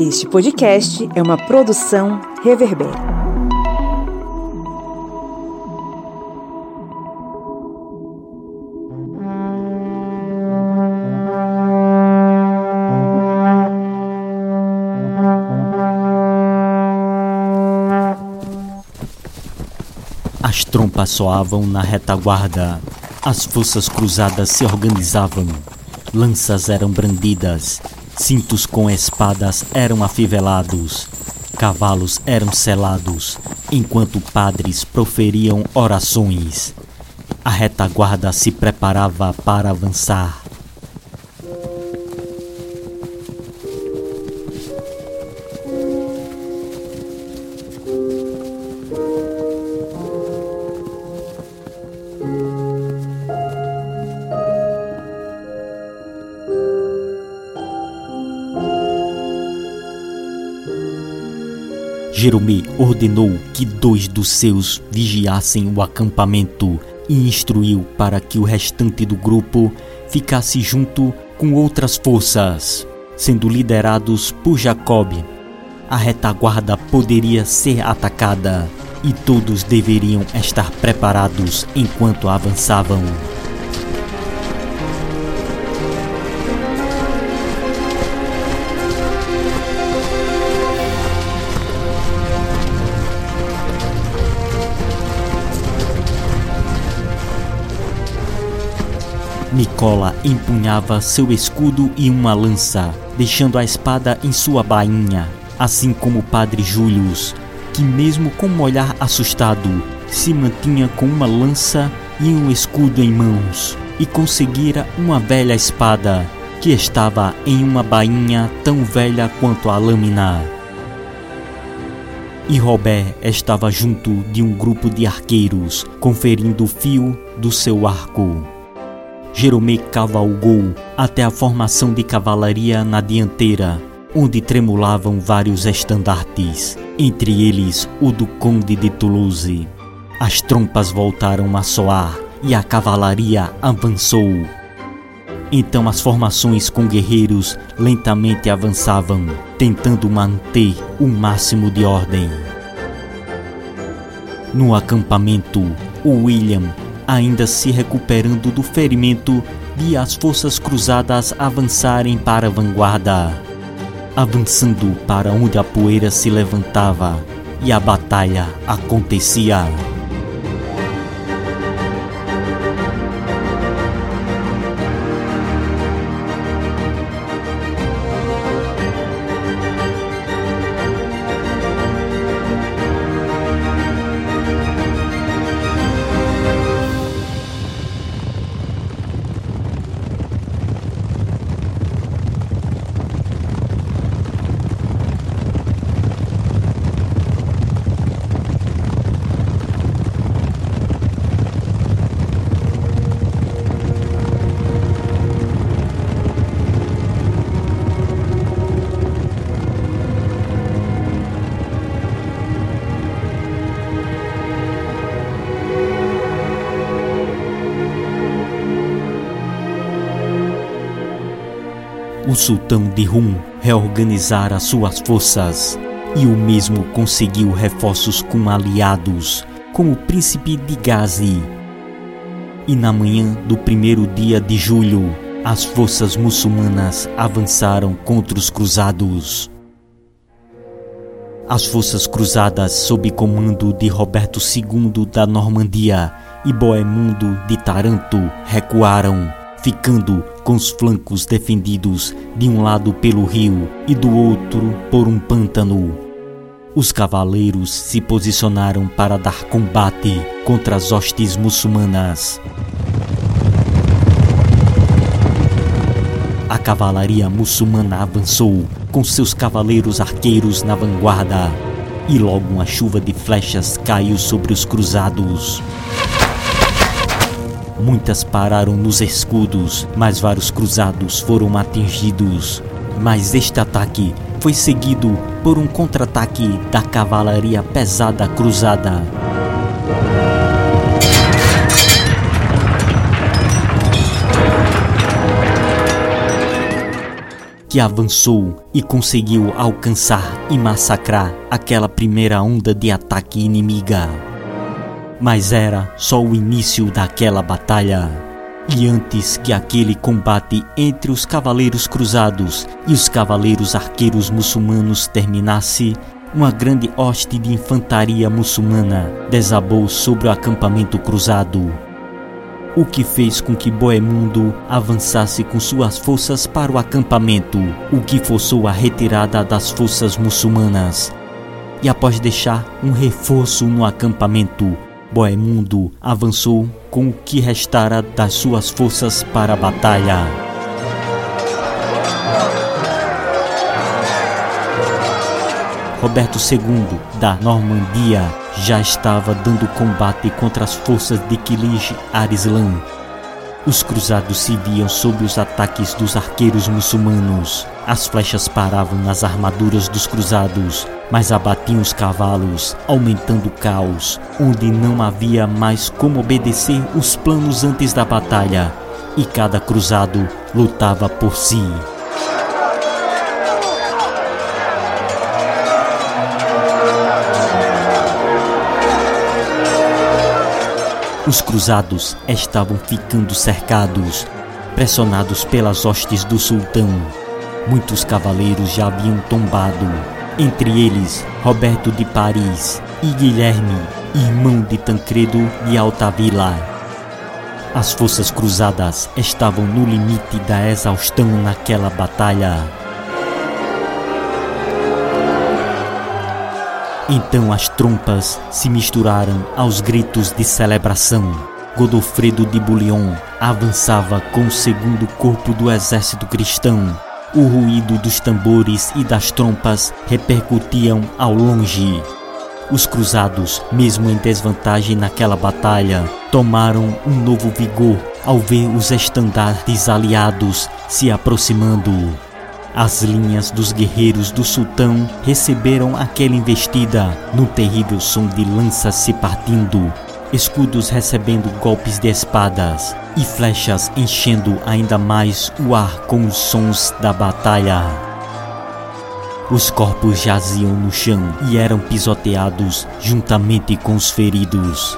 Este podcast é uma produção Reverber. As trompas soavam na retaguarda, as forças cruzadas se organizavam, lanças eram brandidas, Cintos com espadas eram afivelados, cavalos eram selados, enquanto padres proferiam orações. A retaguarda se preparava para avançar. Jerome ordenou que dois dos seus vigiassem o acampamento e instruiu para que o restante do grupo ficasse junto com outras forças, sendo liderados por Jacob. A retaguarda poderia ser atacada e todos deveriam estar preparados enquanto avançavam. Nicola empunhava seu escudo e uma lança, deixando a espada em sua bainha, assim como o padre Július, que mesmo com um olhar assustado, se mantinha com uma lança e um escudo em mãos, e conseguira uma velha espada, que estava em uma bainha tão velha quanto a lâmina. E Robert estava junto de um grupo de arqueiros, conferindo o fio do seu arco. Jerome cavalgou até a formação de cavalaria na dianteira, onde tremulavam vários estandartes, entre eles o do Conde de Toulouse. As trompas voltaram a soar e a cavalaria avançou. Então as formações com guerreiros lentamente avançavam, tentando manter o máximo de ordem. No acampamento, o William ainda se recuperando do ferimento, via as forças cruzadas avançarem para a vanguarda, avançando para onde a poeira se levantava e a batalha acontecia. O sultão de Rum reorganizara suas forças e o mesmo conseguiu reforços com aliados, como o príncipe de Gazi. E na manhã do primeiro dia de julho, as forças muçulmanas avançaram contra os cruzados. As forças cruzadas, sob comando de Roberto II da Normandia e Boemundo de Taranto, recuaram ficando com os flancos defendidos de um lado pelo rio e do outro por um pântano. Os cavaleiros se posicionaram para dar combate contra as hostes muçulmanas. A cavalaria muçulmana avançou com seus cavaleiros arqueiros na vanguarda, e logo uma chuva de flechas caiu sobre os cruzados. Muitas pararam nos escudos, mas vários cruzados foram atingidos. Mas este ataque foi seguido por um contra-ataque da cavalaria pesada cruzada. que avançou e conseguiu alcançar e massacrar aquela primeira onda de ataque inimiga. Mas era só o início daquela batalha. E antes que aquele combate entre os cavaleiros cruzados e os cavaleiros arqueiros muçulmanos terminasse, uma grande hoste de infantaria muçulmana desabou sobre o acampamento cruzado o que fez com que Boemundo avançasse com suas forças para o acampamento, o que forçou a retirada das forças muçulmanas. E após deixar um reforço no acampamento, Boemundo avançou com o que restara das suas forças para a batalha. Roberto II da Normandia já estava dando combate contra as forças de Kilij Arislan. Os cruzados se viam sob os ataques dos arqueiros muçulmanos. As flechas paravam nas armaduras dos cruzados, mas abatiam os cavalos, aumentando o caos, onde não havia mais como obedecer os planos antes da batalha, e cada cruzado lutava por si. Os cruzados estavam ficando cercados, pressionados pelas hostes do sultão. Muitos cavaleiros já haviam tombado, entre eles Roberto de Paris e Guilherme, irmão de Tancredo de Altavila. As forças cruzadas estavam no limite da exaustão naquela batalha. Então as trompas se misturaram aos gritos de celebração. Godofredo de Bouillon avançava com o segundo corpo do exército cristão. O ruído dos tambores e das trompas repercutiam ao longe. Os cruzados, mesmo em desvantagem naquela batalha, tomaram um novo vigor ao ver os estandartes aliados se aproximando. As linhas dos guerreiros do sultão receberam aquela investida num terrível som de lanças se partindo, escudos recebendo golpes de espadas e flechas enchendo ainda mais o ar com os sons da batalha. Os corpos jaziam no chão e eram pisoteados juntamente com os feridos.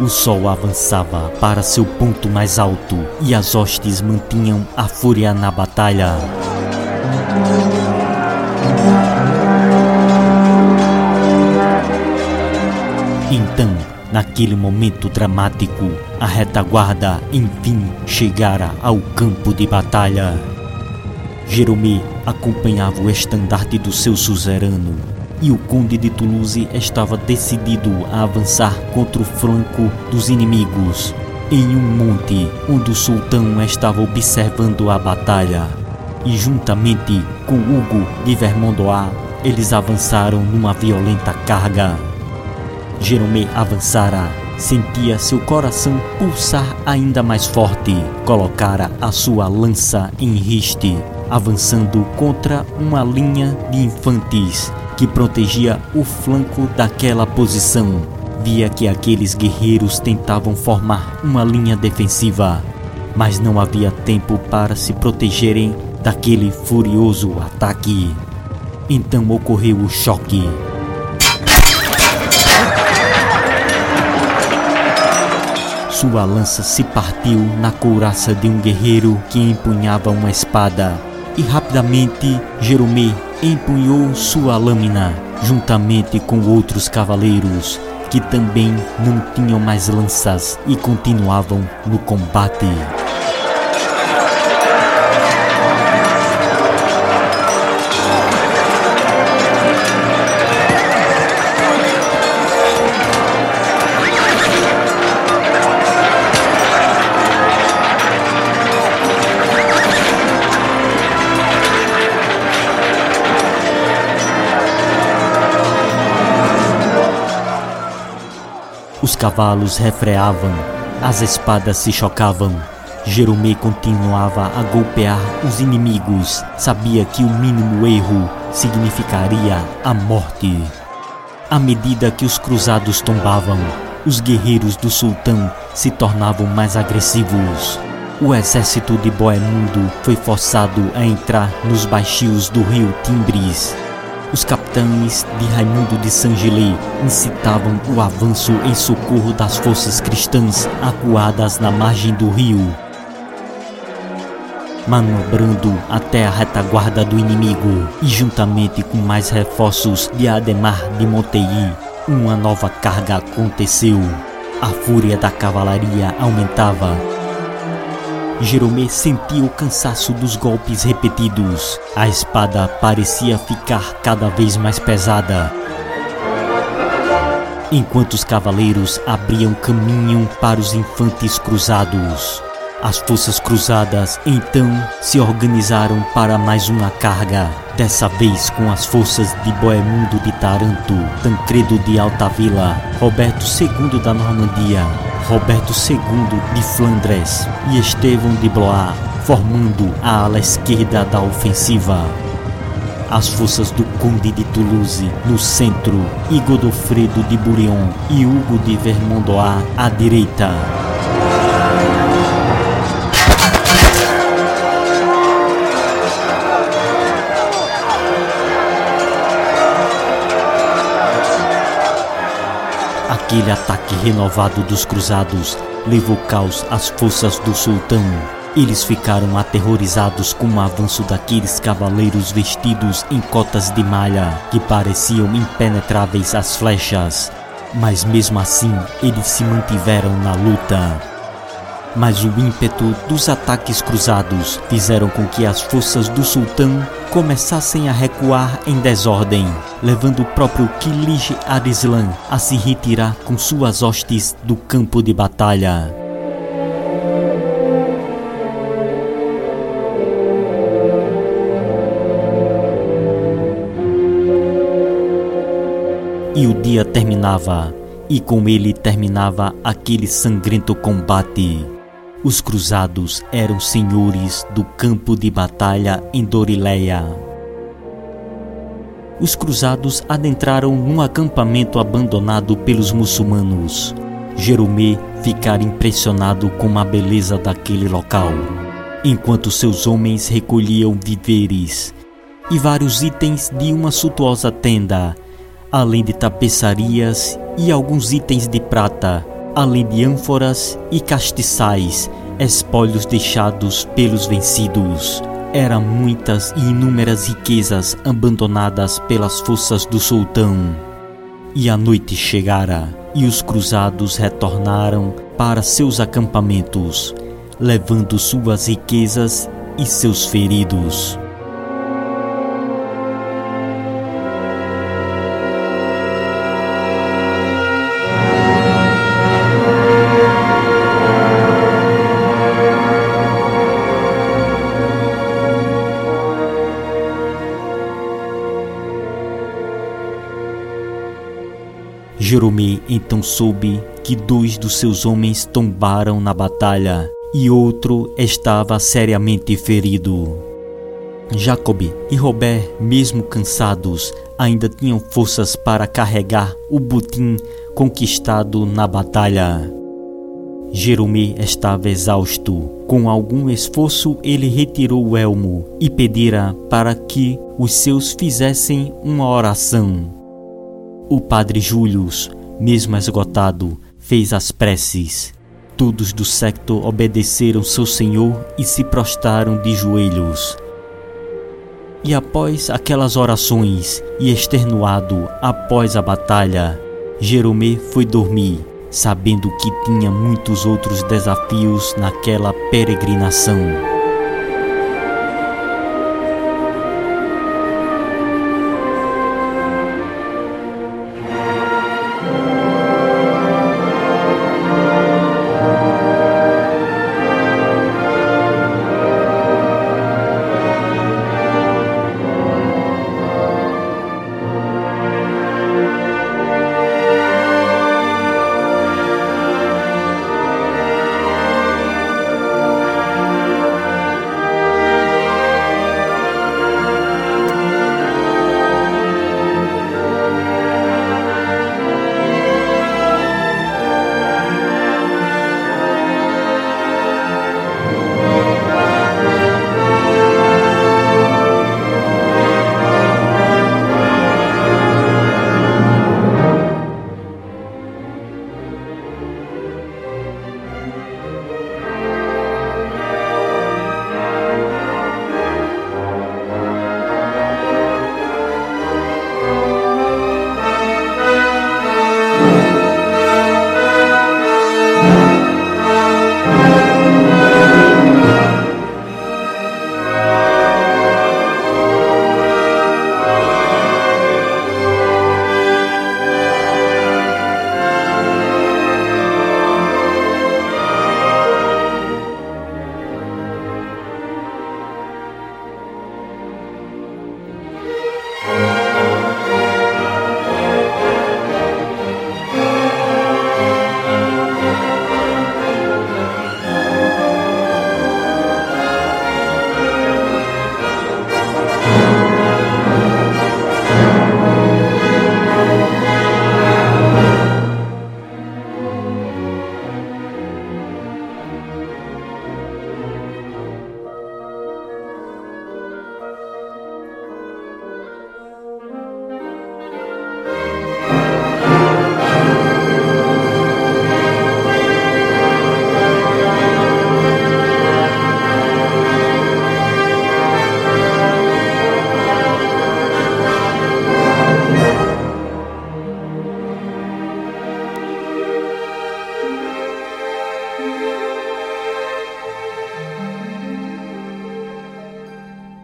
O sol avançava para seu ponto mais alto e as hostes mantinham a fúria na batalha. Então, naquele momento dramático, a retaguarda enfim chegara ao campo de batalha. Jerome acompanhava o estandarte do seu suzerano e o conde de Toulouse estava decidido a avançar contra o flanco dos inimigos em um monte onde o sultão estava observando a batalha e juntamente com Hugo de Vermondois, eles avançaram numa violenta carga. Jerome avançara, sentia seu coração pulsar ainda mais forte, colocara a sua lança em riste, avançando contra uma linha de infantes que protegia o flanco daquela posição. Via que aqueles guerreiros tentavam formar uma linha defensiva, mas não havia tempo para se protegerem daquele furioso ataque. Então ocorreu o choque. Sua lança se partiu na couraça de um guerreiro que empunhava uma espada, e rapidamente Jerome empunhou sua lâmina, juntamente com outros cavaleiros que também não tinham mais lanças e continuavam no combate. Cavalos refreavam, as espadas se chocavam. Jerome continuava a golpear os inimigos. Sabia que o mínimo erro significaria a morte. À medida que os cruzados tombavam, os guerreiros do sultão se tornavam mais agressivos. o exército de Boemundo foi forçado a entrar nos baixios do rio Timbres. Os capitães de Raimundo de Sangilê incitavam o avanço em socorro das forças cristãs acuadas na margem do rio, manobrando até a retaguarda do inimigo e juntamente com mais reforços de Ademar de Monteí, uma nova carga aconteceu. A fúria da cavalaria aumentava. Jeromé sentia o cansaço dos golpes repetidos. A espada parecia ficar cada vez mais pesada. Enquanto os cavaleiros abriam caminho para os infantes cruzados. As forças cruzadas então se organizaram para mais uma carga, dessa vez com as forças de Boemundo de Taranto, Tancredo de Altavila, Roberto II da Normandia, Roberto II de Flandres e Estevão de Blois, formando a ala esquerda da ofensiva. As forças do Conde de Toulouse no centro e Godofredo de Bouillon e Hugo de Vermandois à direita. Aquele ataque renovado dos cruzados levou caos às forças do sultão. Eles ficaram aterrorizados com o avanço daqueles cavaleiros vestidos em cotas de malha que pareciam impenetráveis às flechas. Mas mesmo assim, eles se mantiveram na luta mas o ímpeto dos ataques cruzados fizeram com que as forças do sultão começassem a recuar em desordem, levando o próprio Kilij Arislan a se retirar com suas hostes do campo de batalha. E o dia terminava, e com ele terminava aquele sangrento combate. Os cruzados eram senhores do campo de batalha em Dorileia. Os cruzados adentraram num acampamento abandonado pelos muçulmanos. Jeromé ficara impressionado com a beleza daquele local, enquanto seus homens recolhiam víveres e vários itens de uma suntuosa tenda, além de tapeçarias e alguns itens de prata além de ânforas e castiçais, espólios deixados pelos vencidos. Eram muitas e inúmeras riquezas abandonadas pelas forças do sultão. E a noite chegara, e os cruzados retornaram para seus acampamentos, levando suas riquezas e seus feridos. Jeromé então soube que dois dos seus homens tombaram na batalha e outro estava seriamente ferido. Jacob e Robert, mesmo cansados, ainda tinham forças para carregar o butim conquistado na batalha. Jeromé estava exausto. Com algum esforço, ele retirou o elmo e pedira para que os seus fizessem uma oração. O padre Július, mesmo esgotado, fez as preces. Todos do secto obedeceram seu senhor e se prostraram de joelhos. E após aquelas orações, e extenuado após a batalha, Jeromé foi dormir, sabendo que tinha muitos outros desafios naquela peregrinação.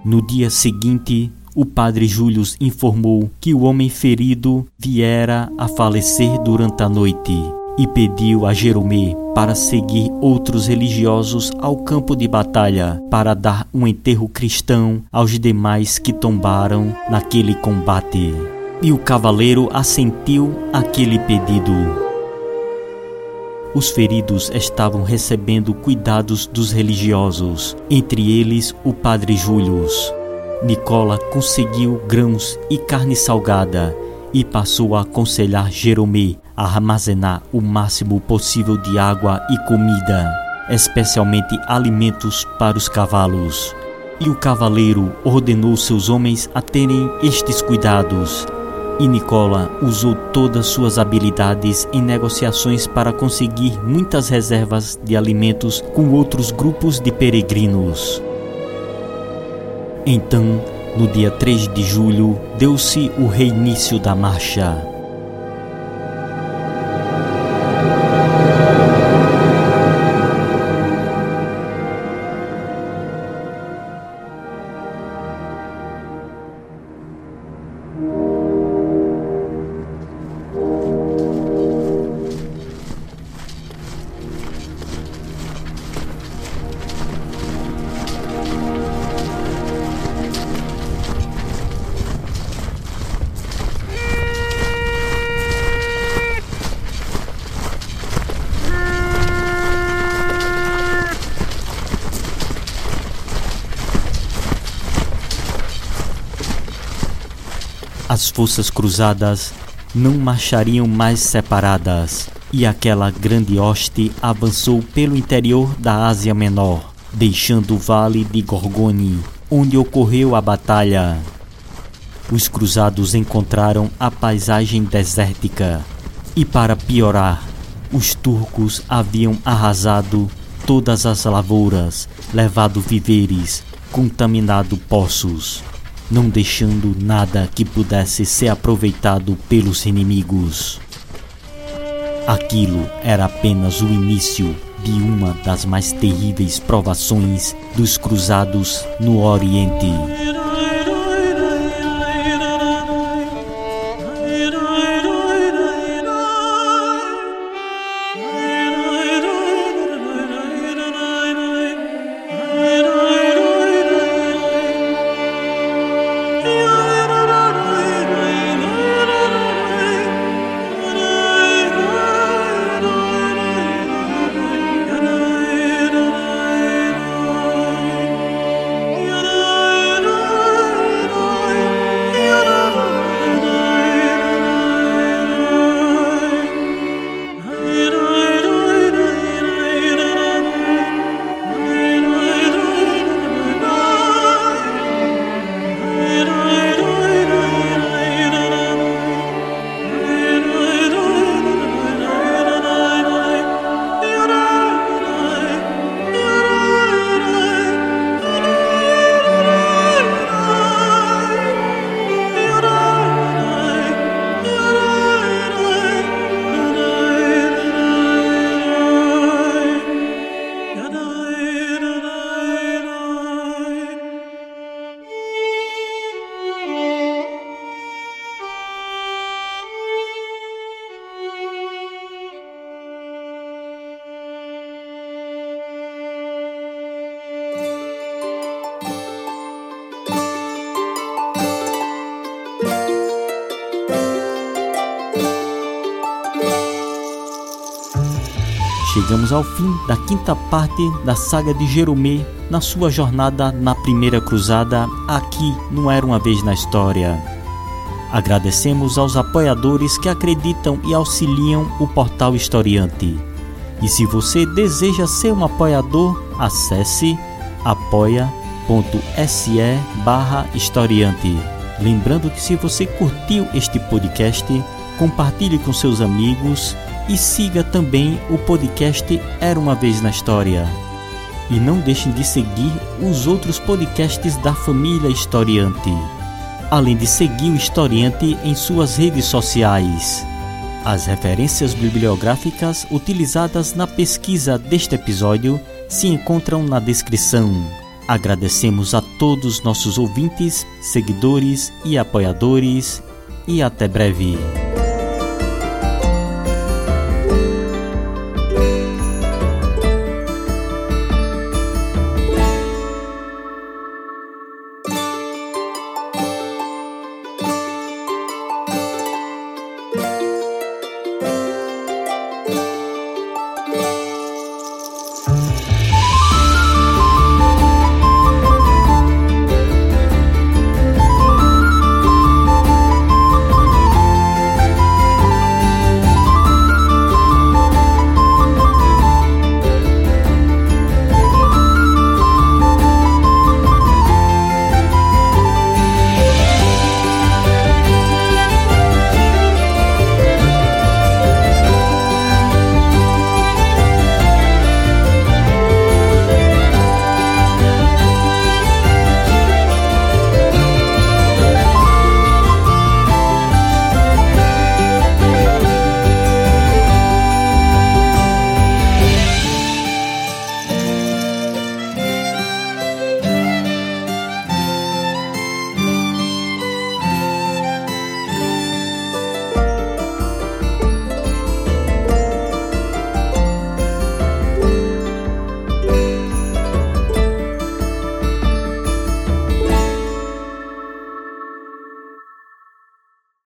No dia seguinte, o padre Júlio informou que o homem ferido viera a falecer durante a noite e pediu a Jeromé para seguir outros religiosos ao campo de batalha para dar um enterro cristão aos demais que tombaram naquele combate. E o cavaleiro assentiu aquele pedido. Os feridos estavam recebendo cuidados dos religiosos, entre eles o padre Júlio. Nicola conseguiu grãos e carne salgada e passou a aconselhar Jeromé a armazenar o máximo possível de água e comida, especialmente alimentos para os cavalos. E o cavaleiro ordenou seus homens a terem estes cuidados. E Nicola usou todas suas habilidades em negociações para conseguir muitas reservas de alimentos com outros grupos de peregrinos. Então, no dia 3 de julho, deu-se o reinício da marcha. As forças cruzadas não marchariam mais separadas, e aquela grande hoste avançou pelo interior da Ásia Menor, deixando o vale de Gorgone, onde ocorreu a batalha. Os cruzados encontraram a paisagem desértica, e para piorar, os turcos haviam arrasado todas as lavouras, levado víveres, contaminado poços não deixando nada que pudesse ser aproveitado pelos inimigos. Aquilo era apenas o início de uma das mais terríveis provações dos cruzados no Oriente. Chegamos ao fim da quinta parte da saga de Jeromé na sua jornada na primeira cruzada aqui no Era uma Vez na História. Agradecemos aos apoiadores que acreditam e auxiliam o portal Historiante. E se você deseja ser um apoiador, acesse apoia.se barra historiante. Lembrando que se você curtiu este podcast, compartilhe com seus amigos e siga também o podcast Era uma Vez na História. E não deixem de seguir os outros podcasts da família Historiante, além de seguir o Historiante em suas redes sociais. As referências bibliográficas utilizadas na pesquisa deste episódio se encontram na descrição. Agradecemos a todos nossos ouvintes, seguidores e apoiadores e até breve.